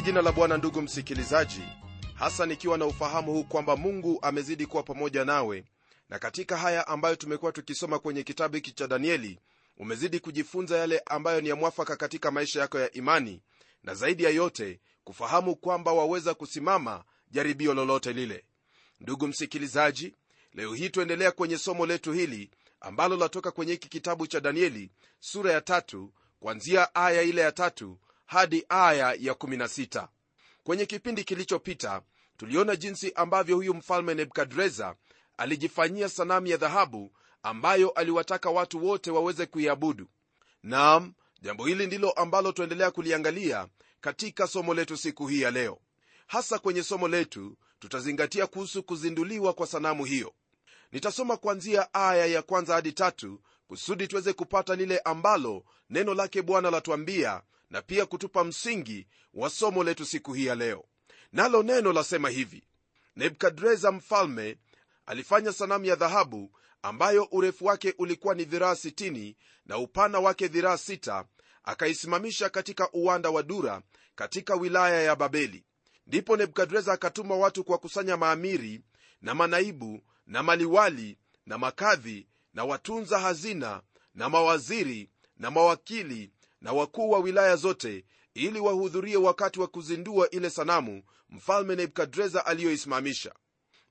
nalibariki jina la bwana ndugu msikilizaji. Hasa nikiwa na ufahamu huu kwamba mungu amezidi kuwa pamoja nawe. Na katika haya ambayo tumekuwa tukisoma kwenye kitabu hiki cha danieli umezidi kujifunza yale ambayo ni ya mwafaka katika maisha yako ya imani. Na zaidi ya yote kufahamu kwamba waweza kusimama jaribio lolote lile. Ndugu msikilizaji leo hii tuendelea kwenye somo letu hili ambalo latoka kwenye hiki kitabu cha danieli sura ya tatu kwanzia aya ile ya tatu hadi aya ya 16 kwenye kipindi kilichopita tuliona jinsi ambavyo huyu mfalme nebukadreza alijifanyia sanamu ya dhahabu ambayo aliwataka watu wote waweze kuiabudu. Nam jambo hili ndilo ambalo tuendelea kuliangalia katika somo letu siku hii ya leo. Hasa kwenye somo letu tutazingatia kuhusu kuzinduliwa kwa sanamu hiyo. Nitasoma kuanzia aya ya kwanza hadi tatu kusudi tuweze kupata lile ambalo neno lake bwana latuambia na pia kutupa msingi wa somo letu siku hii ya leo. Nalo neno lasema hivi. Nebukadreza mfalme alifanya sanamu ya dhahabu ambayo urefu wake ulikuwa ni dhiraa 60 na upana wake dhiraa 6 akaisimamisha katika uwanda wa dura katika wilaya ya babeli. Ndipo nebukadreza akatuma watu kuwakusanya maamiri na manaibu na maliwali na makadhi na watunza hazina na mawaziri na mawakili na wakuu wa wilaya zote ili wahudhurie wakati wa kuzindua ile sanamu mfalme nebukadreza aliyoisimamisha.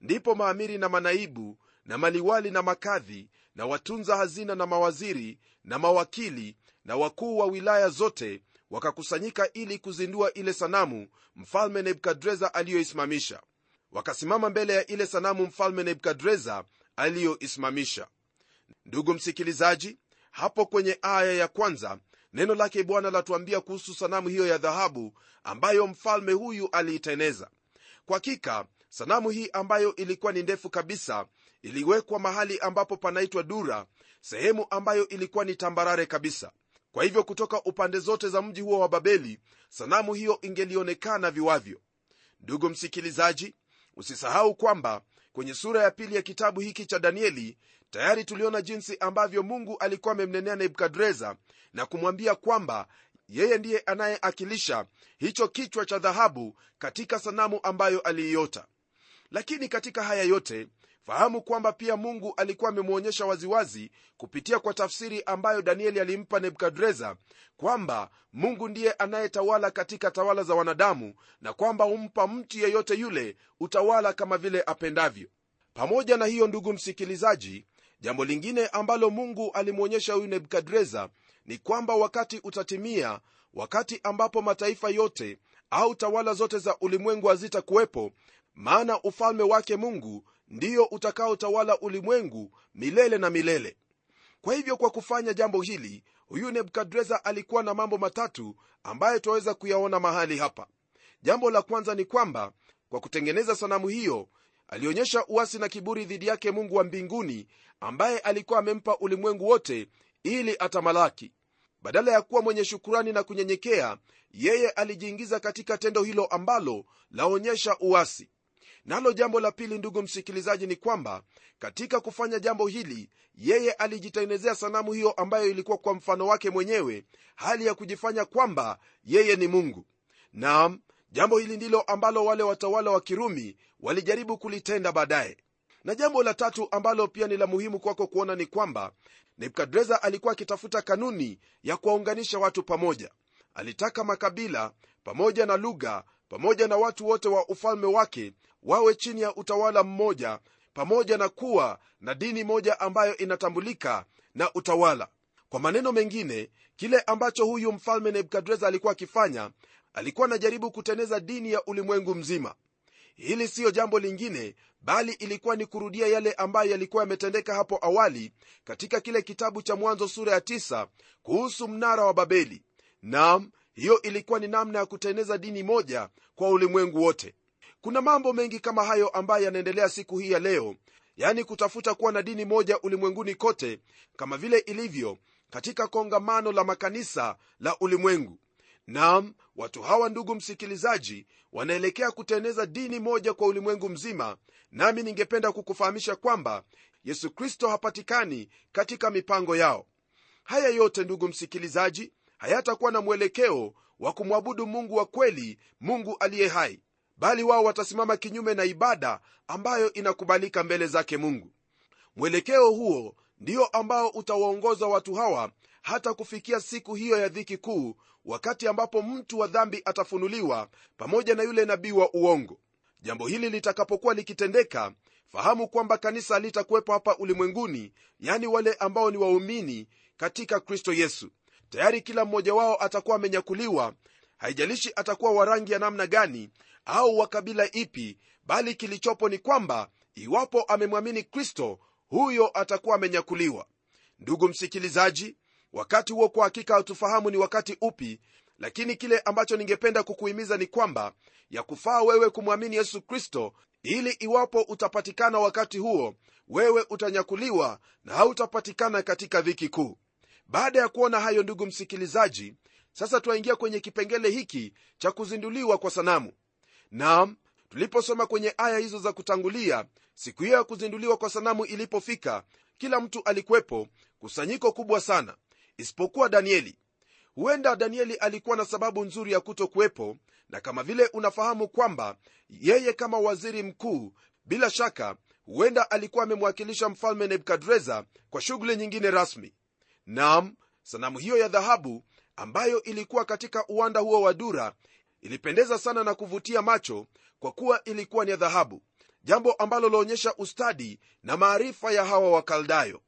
Ndipo maamiri na manaibu na maliwali na makadhi na watunza hazina na mawaziri na mawakili na wakuu wa wilaya zote wakakusanyika ili kuzindua ile sanamu mfalme nebukadreza aliyoisimamisha. Wakasimama mbele ya ile sanamu mfalme nebukadreza aliyoisimamisha ndugu msikilizaji hapo kwenye aya ya kwanza neno lake bwana latuambia kuhusu sanamu hiyo ya dhahabu ambayo mfalme huyu aliiteneza. Kwa hakika sanamu hii ambayo ilikuwa ni ndefu kabisa iliwekwa mahali ambapo panaitwa dura sehemu ambayo ilikuwa ni tambarare kabisa. Kwa hivyo kutoka upande zote za mji huo wa babeli sanamu hiyo ingelionekana viwavyo. Ndugu msikilizaji usisahau kwamba kwenye sura ya pili ya kitabu hiki cha danieli tayari tuliona jinsi ambavyo mungu alikuwa amemnenea nebukadreza na kumwambia kwamba yeye ndiye anayeakilisha hicho kichwa cha dhahabu katika sanamu ambayo aliiota. Lakini katika haya yote fahamu kwamba pia mungu alikuwa amemwonyesha waziwazi kupitia kwa tafsiri ambayo danieli alimpa nebukadreza kwamba mungu ndiye anayetawala katika tawala za wanadamu na kwamba humpa mtu yeyote yule utawala kama vile apendavyo. Pamoja na hiyo ndugu msikilizaji jambo lingine ambalo mungu alimwonyesha huyu nebukadreza ni kwamba wakati utatimia wakati ambapo mataifa yote au tawala zote za ulimwengu hazitakuwepo maana ufalme wake mungu ndiyo utakaotawala ulimwengu milele na milele. Kwa hivyo kwa kufanya jambo hili huyu nebukadreza alikuwa na mambo matatu ambayo twaweza kuyaona mahali hapa. Jambo la kwanza ni kwamba kwa kutengeneza sanamu hiyo alionyesha uasi na kiburi dhidi yake mungu wa mbinguni ambaye alikuwa amempa ulimwengu wote ili atamalaki. Badala ya kuwa mwenye shukurani na kunyenyekea yeye alijiingiza katika tendo hilo ambalo laonyesha uasi. Nalo jambo la pili ndugu msikilizaji ni kwamba katika kufanya jambo hili yeye alijitengenezea sanamu hiyo ambayo ilikuwa kwa mfano wake mwenyewe hali ya kujifanya kwamba yeye ni mungu. Naam jambo hili ndilo ambalo wale watawala wa kirumi walijaribu kulitenda baadaye. Na jambo la tatu ambalo pia ni la muhimu kwako kuona ni kwamba nebukadreza alikuwa akitafuta kanuni ya kuwaunganisha watu pamoja. Alitaka makabila pamoja na lugha pamoja na watu wote wa ufalme wake wawe chini ya utawala mmoja pamoja na kuwa na dini moja ambayo inatambulika na utawala kwa maneno mengine kile ambacho huyu mfalme nebukadreza alikuwa akifanya alikuwa anajaribu kuteneza dini ya ulimwengu mzima. Hili siyo jambo lingine bali ilikuwa ni kurudia yale ambayo yalikuwa yametendeka hapo awali katika kile kitabu cha mwanzo sura ya 9 kuhusu mnara wa babeli. Nam hiyo ilikuwa ni namna ya kuteneza dini moja kwa ulimwengu wote. Kuna mambo mengi kama hayo ambayo yanaendelea siku hii ya leo yaani kutafuta kuwa na dini moja ulimwenguni kote kama vile ilivyo katika kongamano la makanisa la ulimwengu. Nam watu hawa ndugu msikilizaji wanaelekea kuteneza dini moja kwa ulimwengu mzima nami ningependa kukufahamisha kwamba yesu kristo hapatikani katika mipango yao. Haya yote ndugu msikilizaji hayatakuwa na mwelekeo wa kumwabudu mungu wa kweli mungu aliye hai bali wao watasimama kinyume na ibada ambayo inakubalika mbele zake mungu. Mwelekeo huo ndio ambao utawaongoza watu hawa hata kufikia siku hiyo ya dhiki kuu wakati ambapo mtu wa dhambi atafunuliwa pamoja na yule nabii wa uongo. Jambo hili litakapokuwa likitendeka fahamu kwamba kanisa litakuwepo hapa ulimwenguni yani wale ambao ni waumini katika kristo yesu. Tayari kila mmoja wao atakuwa amenyakuliwa haijalishi atakuwa wa rangi ya namna gani au wa kabila ipi bali kilichopo ni kwamba iwapo amemwamini kristo huyo atakuwa amenyakuliwa. Ndugu msikilizaji wakati huo kwa hakika hatufahamu ni wakati upi lakini kile ambacho ningependa kukuhimiza ni kwamba ya kufaa wewe kumwamini yesu kristo ili iwapo utapatikana wakati huo wewe utanyakuliwa na hautapatikana katika dhiki kuu. Baada ya kuona hayo ndugu msikilizaji sasa twaingia kwenye kipengele hiki cha kuzinduliwa kwa sanamu. Nam tuliposoma kwenye aya hizo za kutangulia siku hiyo ya kuzinduliwa kwa sanamu ilipofika kila mtu alikuwepo kusanyiko kubwa sana isipokuwa danieli. Huenda danieli alikuwa na sababu nzuri ya kutokuwepo na kama vile unafahamu kwamba yeye kama waziri mkuu bila shaka huenda alikuwa amemwakilisha mfalme nebukadreza kwa shughuli nyingine rasmi. Nam sanamu hiyo ya dhahabu ambayo ilikuwa katika uwanda huo wa dura ilipendeza sana na kuvutia macho kwa kuwa ilikuwa ni dhahabu jambo ambalo laonyesha ustadi na maarifa ya hawa wakaldayo.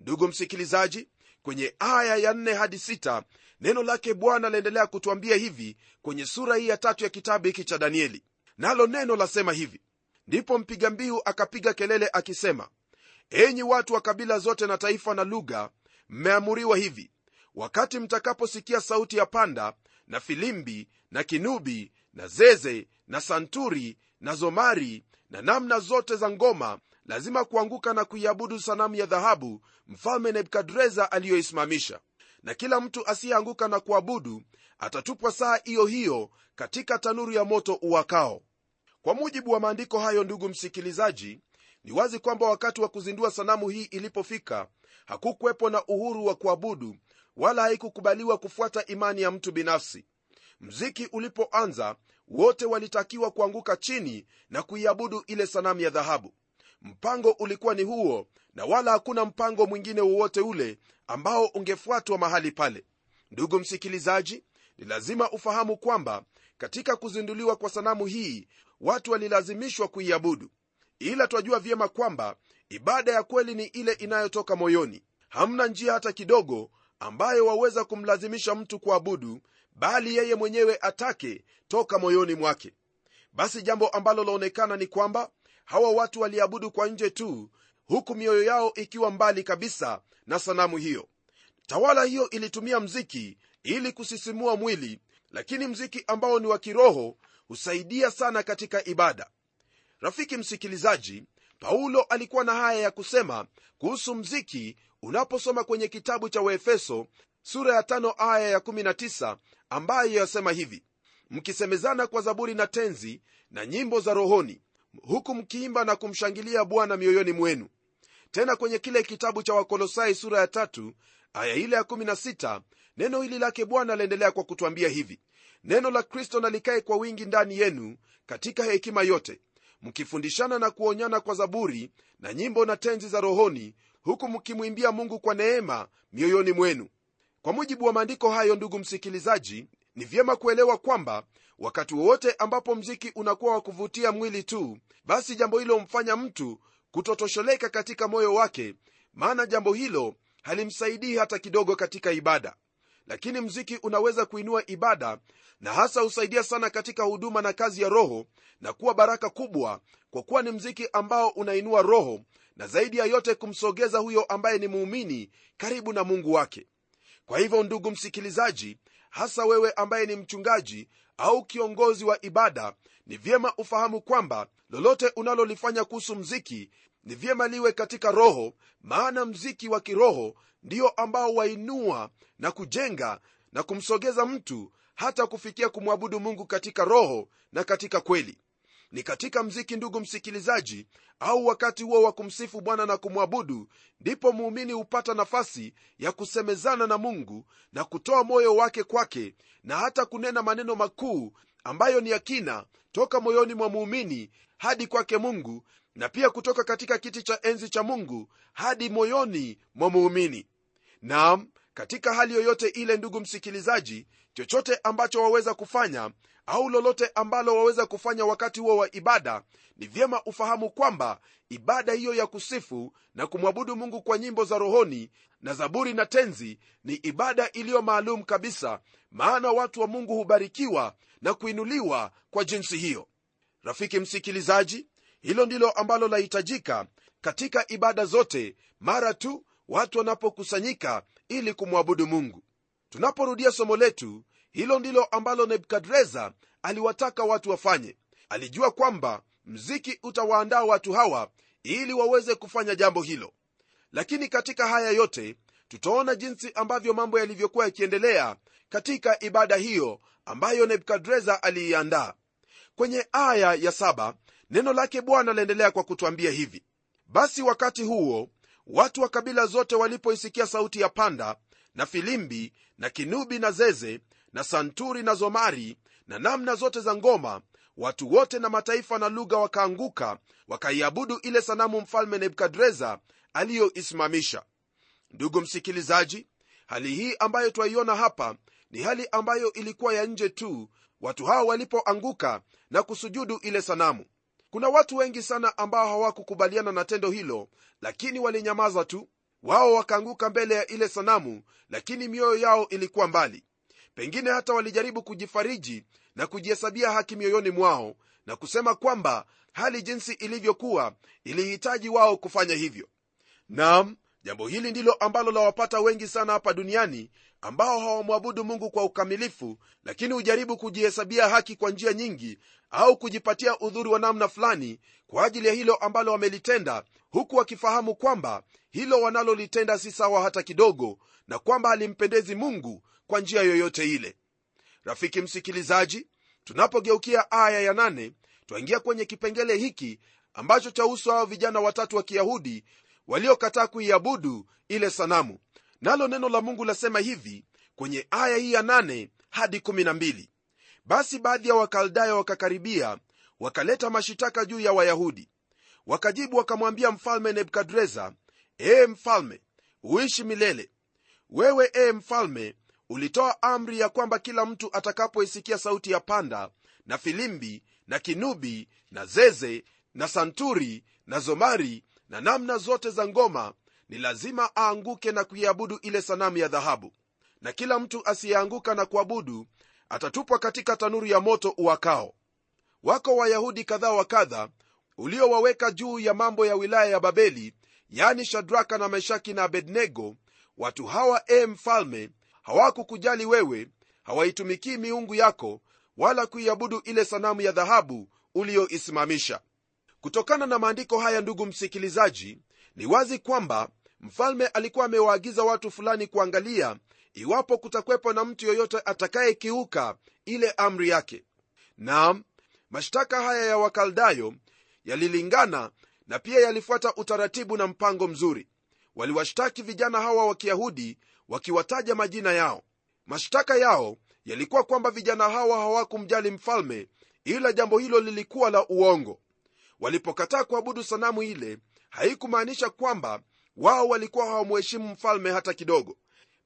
Ndugu msikilizaji kwenye aya ya 4 hadi 6 neno lake bwana laendelea kutwambia hivi kwenye sura hii ya tatu ya kitabu hiki cha danieli. Nalo neno lasema hivi. Ndipo mpiga mbiu akapiga kelele akisema enyi watu wa kabila zote na taifa na lugha mmeamuriwa hivi. Wakati mtakaposikia sauti ya panda na filimbi na kinubi na zeze na santuri na zomari na namna zote za ngoma lazima kuanguka na kuiabudu sanamu ya dhahabu mfalme nebukadreza aliyoisimamisha. Na kila mtu asiyeanguka na kuabudu atatupwa saa hiyo hiyo katika tanuru ya moto uwakao. Kwa mujibu wa maandiko hayo ndugu msikilizaji ni wazi kwamba wakati wa kuzindua sanamu hii ilipofika hakukuwepo na uhuru wa kuabudu wala haikukubaliwa kufuata imani ya mtu binafsi. Mziki ulipoanza wote walitakiwa kuanguka chini na kuiabudu ile sanamu ya dhahabu. Mpango ulikuwa ni huo na wala hakuna mpango mwingine wowote ule ambao ungefuatwa mahali pale. Ndugu msikilizaji ni lazima ufahamu kwamba katika kuzinduliwa kwa sanamu hii watu walilazimishwa kuiabudu. Ila twajua vyema kwamba ibada ya kweli ni ile inayotoka moyoni. Hamna njia hata kidogo ambayo waweza kumlazimisha mtu kuabudu bali yeye mwenyewe atake toka moyoni mwake. Basi jambo ambalo laonekana ni kwamba hawa watu waliabudu kwa nje tu huku mioyo yao ikiwa mbali kabisa na sanamu hiyo. Tawala hiyo ilitumia mziki ili kusisimua mwili lakini mziki ambao ni wa kiroho husaidia sana katika ibada. Rafiki msikilizaji paulo alikuwa na haya ya kusema kuhusu mziki unaposoma kwenye kitabu cha waefeso sura ya tano aya ya 19 ambayo yasema hivi mkisemezana kwa zaburi na tenzi na nyimbo za rohoni huku mkiimba na kumshangilia bwana mioyoni mwenu. Tena kwenye kile kitabu cha wakolosai sura ya tatu aya ile ya 16 neno hili lake bwana laendelea kwa kutwambia hivi neno la kristo na likae kwa wingi ndani yenu katika hekima yote mkifundishana na kuonyana kwa zaburi na nyimbo na tenzi za rohoni huku mkimwimbia mungu kwa neema mioyoni mwenu. Kwa mujibu wa maandiko hayo ndugu msikilizaji ni vyema kuelewa kwamba wakati wowote ambapo mziki unakuwa wa kuvutia mwili tu basi jambo hilo humfanya mtu kutotosheleka katika moyo wake maana jambo hilo halimsaidii hata kidogo katika ibada. Lakini mziki unaweza kuinua ibada na hasa husaidia sana katika huduma na kazi ya roho na kuwa baraka kubwa kwa kuwa ni mziki ambao unainua roho na zaidi ya yote kumsogeza huyo ambaye ni muumini karibu na mungu wake. Kwa hivyo ndugu msikilizaji hasa wewe ambaye ni mchungaji au kiongozi wa ibada ni vyema ufahamu kwamba lolote unalolifanya kuhusu mziki ni vyema liwe katika roho maana mziki wa kiroho ndio ambao wainua na kujenga na kumsogeza mtu hata kufikia kumwabudu mungu katika roho na katika kweli ni katika mziki ndugu msikilizaji au wakati huo wa kumsifu bwana na kumwabudu ndipo muumini hupata nafasi ya kusemezana na mungu na kutoa moyo wake kwake na hata kunena maneno makuu ambayo ni yakina toka moyoni mwa muumini hadi kwake mungu na pia kutoka katika kiti cha enzi cha mungu hadi moyoni mwa muumini. Naam katika hali yoyote ile ndugu msikilizaji chochote ambacho waweza kufanya au lolote ambalo waweza kufanya wakati huo wa ibada ni vyema ufahamu kwamba ibada hiyo ya kusifu na kumwabudu mungu kwa nyimbo za rohoni na zaburi na tenzi ni ibada iliyo maalum kabisa maana watu wa mungu hubarikiwa na kuinuliwa kwa jinsi hiyo. Rafiki msikilizaji hilo ndilo ambalo lahitajika katika ibada zote. Mara tu watu wanapokusanyika ili kumwabudu mungu. Tunaporudia somo letu hilo ndilo ambalo nebukadreza aliwataka watu wafanye. Alijua kwamba mziki utawaandaa watu hawa ili waweze kufanya jambo hilo. Lakini katika haya yote tutaona jinsi ambavyo mambo yalivyokuwa yakiendelea katika ibada hiyo ambayo nebukadreza aliiandaa. Kwenye aya ya saba neno lake bwana laendelea kwa kutwambia hivi. Basi wakati huo watu wa kabila zote walipoisikia sauti ya panda na filimbi na kinubi na zeze na santuri na zomari na namna zote za ngoma watu wote na mataifa na lugha wakaanguka wakaiabudu ile sanamu mfalme nebukadreza aliyoisimamisha. Ndugu msikilizaji hali hii ambayo twaiona hapa ni hali ambayo ilikuwa ya nje tu watu hao walipoanguka na kusujudu ile sanamu kuna watu wengi sana ambao hawakukubaliana na tendo hilo lakini walinyamaza tu. Wao wakaanguka mbele ya ile sanamu lakini mioyo yao ilikuwa mbali. Pengine hata walijaribu kujifariji na kujihesabia haki mioyoni mwao na kusema kwamba hali jinsi ilivyokuwa ilihitaji wao kufanya hivyo. Nam jambo hili ndilo ambalo lawapata wengi sana hapa duniani ambao hawamwabudu mungu kwa ukamilifu lakini hujaribu kujihesabia haki kwa njia nyingi au kujipatia udhuri wa namna fulani kwa ajili ya hilo ambalo wamelitenda huku wakifahamu kwamba hilo wanalolitenda si sawa hata kidogo na kwamba halimpendezi mungu kwa njia yoyote ile. Rafiki msikilizaji tunapogeukia aya ya nane twaingia kwenye kipengele hiki ambacho chahusu hao vijana watatu wa kiyahudi waliokataa kuiabudu ile sanamu. Nalo neno la mungu lasema hivi kwenye aya hii ya nane hadi kumi na mbili. Basi baadhi ya wakaldayo wakakaribia wakaleta mashitaka juu ya wayahudi. Wakajibu wakamwambia mfalme nebukadreza ee mfalme uishi milele. Wewe ee mfalme ulitoa amri ya kwamba kila mtu atakapoisikia sauti ya panda na filimbi na kinubi na zeze na santuri na zomari na namna zote za ngoma ni lazima aanguke na kuiabudu ile sanamu ya dhahabu. Na kila mtu asiyeanguka na kuabudu atatupwa katika tanuru ya moto uwakao. Wako wayahudi kadhaa wa kadha uliowaweka juu ya mambo ya wilaya ya babeli yani shadraka na meshaki na abednego. Watu hawa e mfalme hawakukujali wewe hawaitumikii miungu yako wala kuiabudu ile sanamu ya dhahabu uliyoisimamisha kutokana na maandiko haya ndugu msikilizaji ni wazi kwamba mfalme alikuwa amewaagiza watu fulani kuangalia iwapo kutakwepo na mtu yoyote atakayekiuka ile amri yake. Naam mashtaka haya ya wakaldayo yalilingana na pia yalifuata utaratibu na mpango mzuri. Waliwashtaki vijana hawa wa kiyahudi wakiwataja majina yao. Mashtaka yao yalikuwa kwamba vijana hawa hawakumjali mfalme ila jambo hilo lilikuwa la uongo walipokataa kuabudu sanamu ile haikumaanisha kwamba wao walikuwa hawamuheshimu mfalme hata kidogo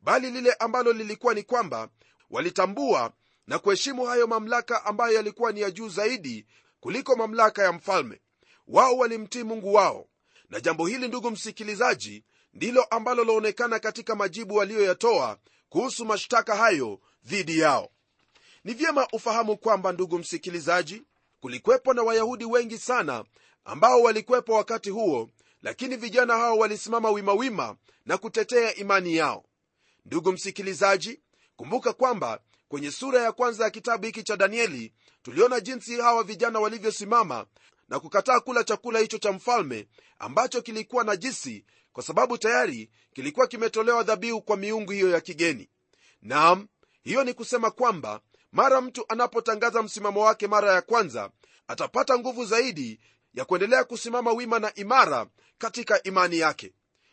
bali lile ambalo lilikuwa ni kwamba walitambua na kuheshimu hayo mamlaka ambayo yalikuwa ni ya juu zaidi kuliko mamlaka ya mfalme. Wao walimtii mungu wao. Na jambo hili ndugu msikilizaji ndilo ambalo laonekana katika majibu waliyoyatoa kuhusu mashtaka hayo dhidi yao. Ni vyema ufahamu kwamba ndugu msikilizaji kulikwepo na wayahudi wengi sana ambao walikwepo wakati huo lakini vijana hao walisimama wimawima na kutetea imani yao. Ndugu msikilizaji kumbuka kwamba kwenye sura ya kwanza ya kitabu hiki cha danieli tuliona jinsi hawa vijana walivyosimama na kukataa kula chakula hicho cha mfalme ambacho kilikuwa najisi kwa sababu tayari kilikuwa kimetolewa dhabihu kwa miungu hiyo ya kigeni. Naam hiyo ni kusema kwamba mara mtu anapotangaza msimamo wake mara ya kwanza atapata nguvu zaidi ya kuendelea kusimama wima na imara katika imani yake.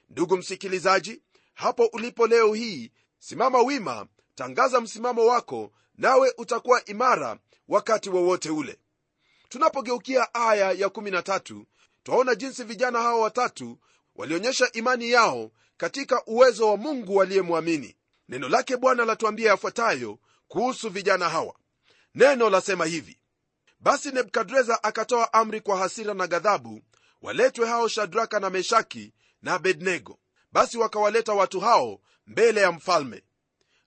Ndugu msikilizaji hapo ulipo leo hii simama wima tangaza msimamo wako nawe utakuwa imara wakati wowote ule. Tunapogeukia aya ya 13 twaona jinsi vijana hao watatu walionyesha imani yao katika uwezo wa mungu waliyemwamini neno lake bwana latuambia yafuatayo kuhusu vijana hawa. Neno lasema hivi. Basi nebukadreza akatoa amri kwa hasira na ghadhabu waletwe hao shadraka na meshaki na abednego. Basi wakawaleta watu hao mbele ya mfalme.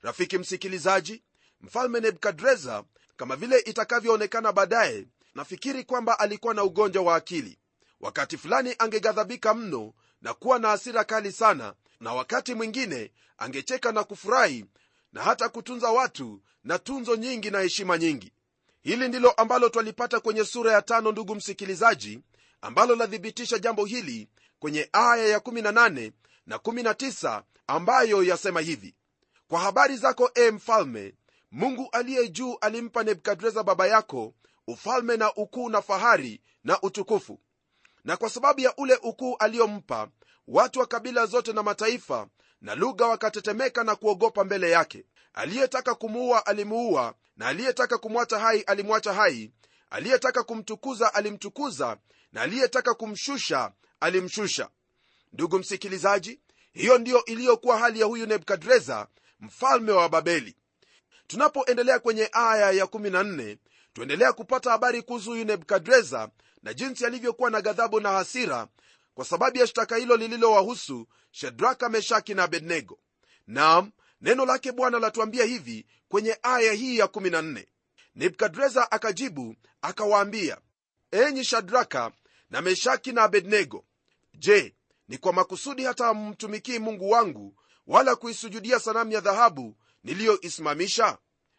Rafiki msikilizaji mfalme nebukadreza kama vile itakavyoonekana baadaye nafikiri kwamba alikuwa na ugonjwa wa akili. Wakati fulani angeghadhabika mno na kuwa na hasira kali sana na wakati mwingine angecheka na kufurahi na hata kutunza watu na tunzo nyingi na heshima nyingi. Hili ndilo ambalo twalipata kwenye sura ya tano ndugu msikilizaji ambalo lathibitisha jambo hili kwenye aya ya 18 na 19 ambayo yasema hivi. Kwa habari zako e mfalme mungu aliye juu alimpa nebukadreza baba yako ufalme na ukuu na fahari na utukufu. Na kwa sababu ya ule ukuu aliyompa watu wa kabila zote na mataifa na lugha wakatetemeka na kuogopa mbele yake. Aliyetaka kumuua alimuua na aliyetaka kumwacha hai alimwacha hai. Aliyetaka kumtukuza alimtukuza na aliyetaka kumshusha alimshusha. Ndugu msikilizaji hiyo ndiyo iliyokuwa hali ya huyu nebukadreza mfalme wa babeli. Tunapoendelea kwenye aya ya 14 tuendelea kupata habari kuhusu huyu nebukadreza na jinsi alivyokuwa na ghadhabu na hasira kwa sababu ya shtaka hilo lililowahusu shadraka meshaki na abednego. Nam neno lake bwana latuambia hivi kwenye aya hii ya 14 nebukadreza akajibu akawaambia enyi shadraka na meshaki na abednego je ni kwa makusudi hata mmtumikii mungu wangu wala kuisujudia sanamu ya dhahabu niliyoisimamisha?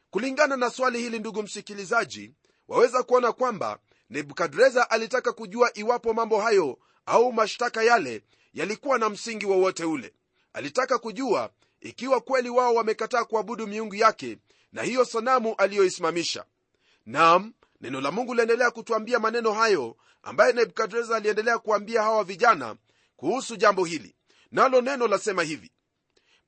Kulingana na swali hili ndugu msikilizaji waweza kuona kwamba nebukadreza alitaka kujua iwapo mambo hayo au mashtaka yale yalikuwa na msingi wowote ule. Alitaka kujua ikiwa kweli wao wamekataa kuabudu miungu yake na hiyo sanamu aliyoisimamisha. Nam neno la mungu liendelea kutwambia maneno hayo ambaye nebukadreza aliendelea kuambia hawa vijana kuhusu jambo hili. Nalo neno lasema hivi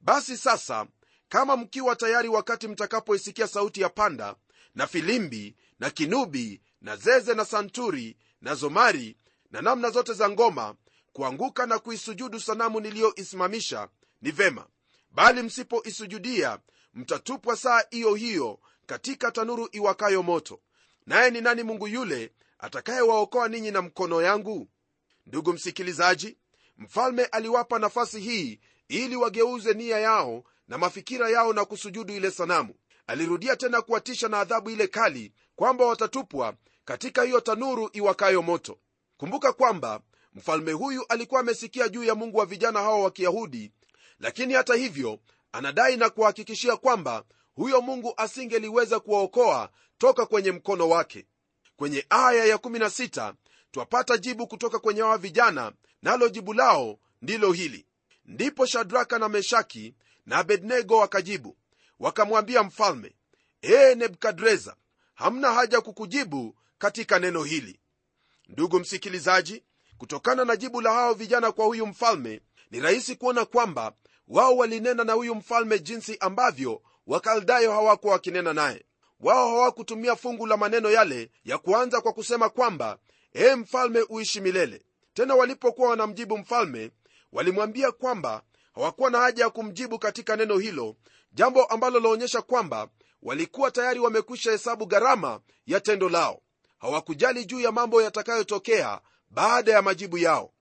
basi sasa kama mkiwa tayari wakati mtakapoisikia sauti ya panda na filimbi na kinubi na zeze na santuri na zomari na namna zote za ngoma kuanguka na kuisujudu sanamu niliyoisimamisha ni vema. Bali msipoisujudia mtatupwa saa iyo hiyo katika tanuru iwakayo moto. Naye ni nani mungu yule atakayewaokoa ninyi na mkono yangu? Ndugu msikilizaji mfalme aliwapa nafasi hii ili wageuze nia yao na mafikira yao na kusujudu ile sanamu. Alirudia tena kuwatisha na adhabu ile kali kwamba watatupwa katika hiyo tanuru iwakayo moto kumbuka kwamba mfalme huyu alikuwa amesikia juu ya mungu wa vijana hawa wa kiyahudi lakini hata hivyo anadai na kuhakikishia kwamba huyo mungu asingeliweza kuwaokoa toka kwenye mkono wake. Kwenye aya ya16 twapata jibu kutoka kwenye hawa vijana nalo jibu lao ndilo hili. Ndipo shadraka na meshaki na abednego wakajibu wakamwambia mfalme ee nebukadreza hamna haja kukujibu katika neno hili ndugu msikilizaji kutokana na jibu la hao vijana kwa huyu mfalme ni rahisi kuona kwamba wao walinena na huyu mfalme jinsi ambavyo wakaldayo hawakuwa wakinena naye. Wao hawakutumia fungu la maneno yale ya kuanza kwa kusema kwamba ee mfalme uishi milele. Tena walipokuwa wanamjibu mfalme walimwambia kwamba hawakuwa na haja ya kumjibu katika neno hilo jambo ambalo laonyesha kwamba walikuwa tayari wamekwisha hesabu gharama ya tendo lao hawakujali juu ya mambo yatakayotokea baada ya majibu yao.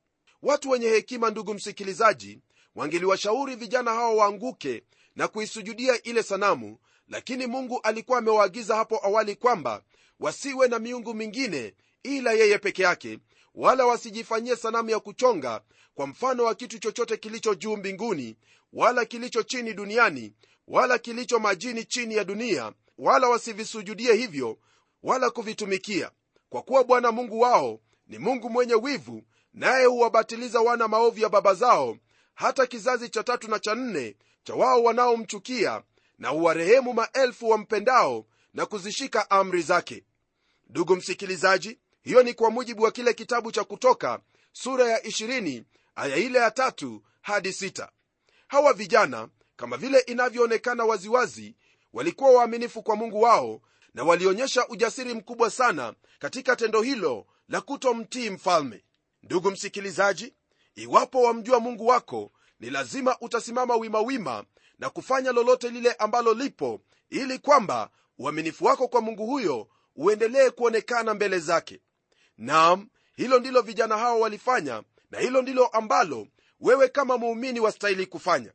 Watu wenye hekima ndugu msikilizaji wangeliwashauri vijana hao waanguke na kuisujudia ile sanamu lakini mungu alikuwa amewaagiza hapo awali kwamba wasiwe na miungu mingine ila yeye peke yake wala wasijifanyie sanamu ya kuchonga kwa mfano wa kitu chochote kilicho juu mbinguni wala kilicho chini duniani wala kilicho majini chini ya dunia wala wasivisujudie hivyo wala kuvitumikia kwa kuwa bwana mungu wao ni mungu mwenye wivu naye huwabatiliza wana maovu ya baba zao hata kizazi cha tatu na cha nne cha wao wanaomchukia na huwarehemu maelfu wampendao na kuzishika amri zake ndugu msikilizaji hiyo ni kwa mujibu wa kile kitabu cha kutoka sura ya 20 aya ile ya tatu hadi sita. hawa vijana kama vile inavyoonekana waziwazi walikuwa waaminifu kwa mungu wao na walionyesha ujasiri mkubwa sana katika tendo hilo la kutomtii mfalme. Ndugu msikilizaji iwapo wamjua mungu wako ni lazima utasimama wimawima wima na kufanya lolote lile ambalo lipo ili kwamba uaminifu wako kwa mungu huyo uendelee kuonekana mbele zake. Naam hilo ndilo vijana hao walifanya na hilo ndilo ambalo wewe kama muumini wastahili kufanya.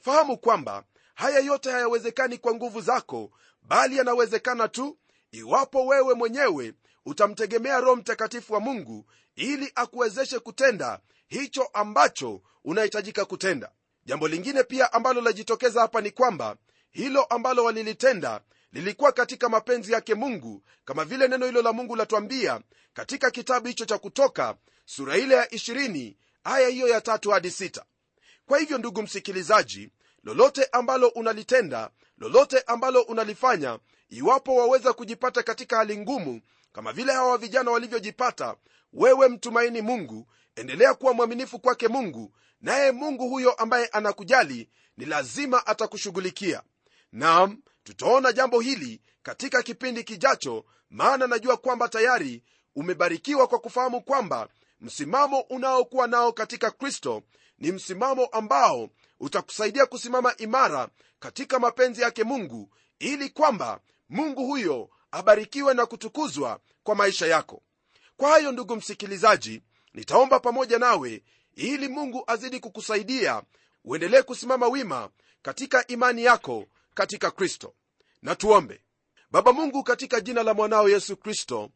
Fahamu kwamba haya yote hayawezekani kwa nguvu zako bali yanawezekana tu iwapo wewe mwenyewe utamtegemea roho mtakatifu wa mungu ili akuwezeshe kutenda hicho ambacho unahitajika kutenda jambo lingine pia ambalo lajitokeza hapa ni kwamba hilo ambalo walilitenda lilikuwa katika mapenzi yake mungu kama vile neno hilo la mungu latwambia katika kitabu hicho cha kutoka sura ile ya 20 aya hiyo ya tatu hadi sita. kwa hivyo ndugu msikilizaji lolote ambalo unalitenda lolote ambalo unalifanya iwapo waweza kujipata katika hali ngumu kama vile hawa vijana walivyojipata wewe mtumaini mungu endelea kuwa mwaminifu kwake mungu naye mungu huyo ambaye anakujali ni lazima atakushughulikia. Nam tutaona jambo hili katika kipindi kijacho maana najua kwamba tayari umebarikiwa kwa kufahamu kwamba msimamo unaokuwa nao katika kristo ni msimamo ambao utakusaidia kusimama imara katika mapenzi yake mungu ili kwamba mungu huyo abarikiwe na kutukuzwa kwa maisha yako. Kwa hayo ndugu msikilizaji nitaomba pamoja nawe ili mungu azidi kukusaidia uendelee kusimama wima katika imani yako katika kristo. Na tuombe. Baba mungu katika jina la mwanao yesu kristo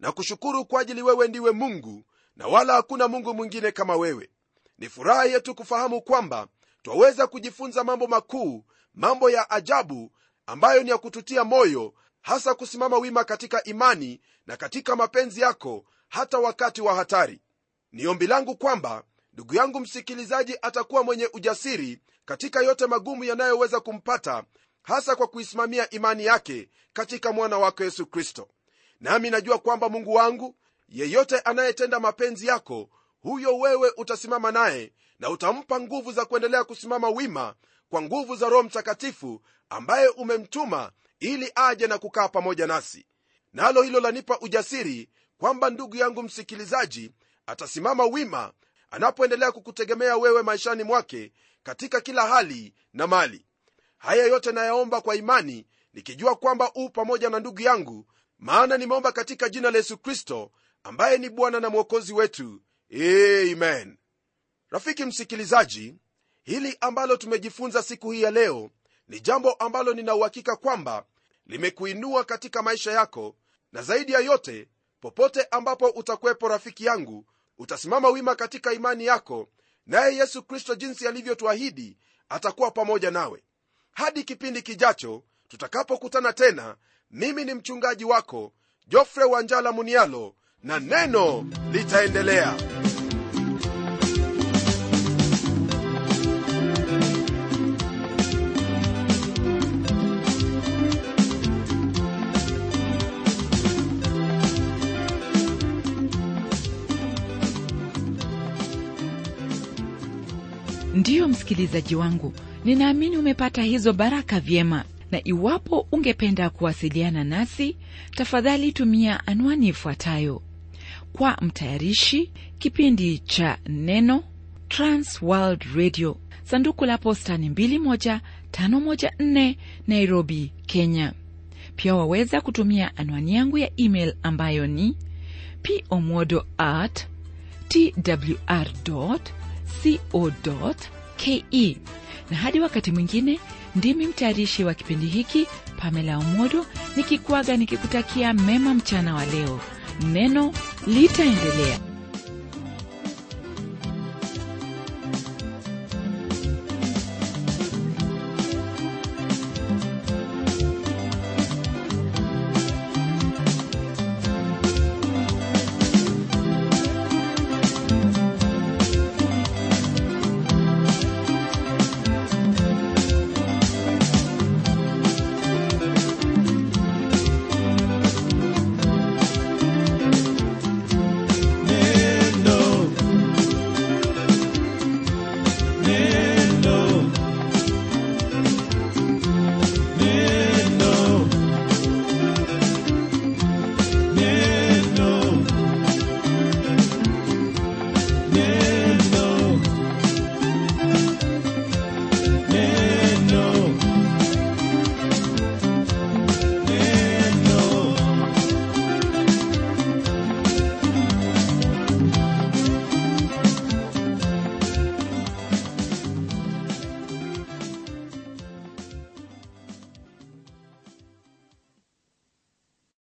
na kushukuru kwa ajili wewe ndiwe mungu na wala hakuna mungu mwingine kama wewe. Ni furaha yetu kufahamu kwamba twaweza kujifunza mambo makuu mambo ya ajabu ambayo ni ya kututia moyo hasa kusimama wima katika imani na katika mapenzi yako hata wakati wa hatari. Ni ombi langu kwamba ndugu yangu msikilizaji atakuwa mwenye ujasiri katika yote magumu yanayoweza kumpata hasa kwa kuisimamia imani yake katika mwana wako yesu kristo. Nami najua kwamba mungu wangu yeyote anayetenda mapenzi yako huyo wewe utasimama naye na utampa nguvu za kuendelea kusimama wima kwa nguvu za roho mtakatifu ambaye umemtuma ili aje na kukaa pamoja nasi. Nalo hilo lanipa ujasiri kwamba ndugu yangu msikilizaji atasimama wima anapoendelea kukutegemea wewe maishani mwake katika kila hali na mali. Haya yote nayaomba kwa imani nikijua kwamba uu pamoja na ndugu yangu maana nimeomba katika jina la yesu kristo ambaye ni bwana na mwokozi wetu amen. Rafiki msikilizaji hili ambalo tumejifunza siku hii ya leo ni jambo ambalo ninauhakika kwamba limekuinua katika maisha yako na zaidi ya yote popote ambapo utakuwepo rafiki yangu utasimama wima katika imani yako naye yesu kristo jinsi alivyotuahidi atakuwa pamoja nawe. Hadi kipindi kijacho tutakapokutana tena mimi ni mchungaji wako jofre wanjala munialo na neno litaendelea ndiyo msikilizaji wangu ninaamini umepata hizo baraka vyema. Na iwapo ungependa kuwasiliana nasi tafadhali tumia anwani ifuatayo. Kwa mtayarishi kipindi cha neno transworld radio sanduku la posta ni 21514 nairobi kenya. Pia waweza kutumia anwani yangu ya email ambayo ni pomodo at twr co ke na hadi wakati mwingine ndimi mtayarishi wa kipindi hiki pamela omodo nikikwaga nikikutakia mema mchana wa leo. Neno litaendelea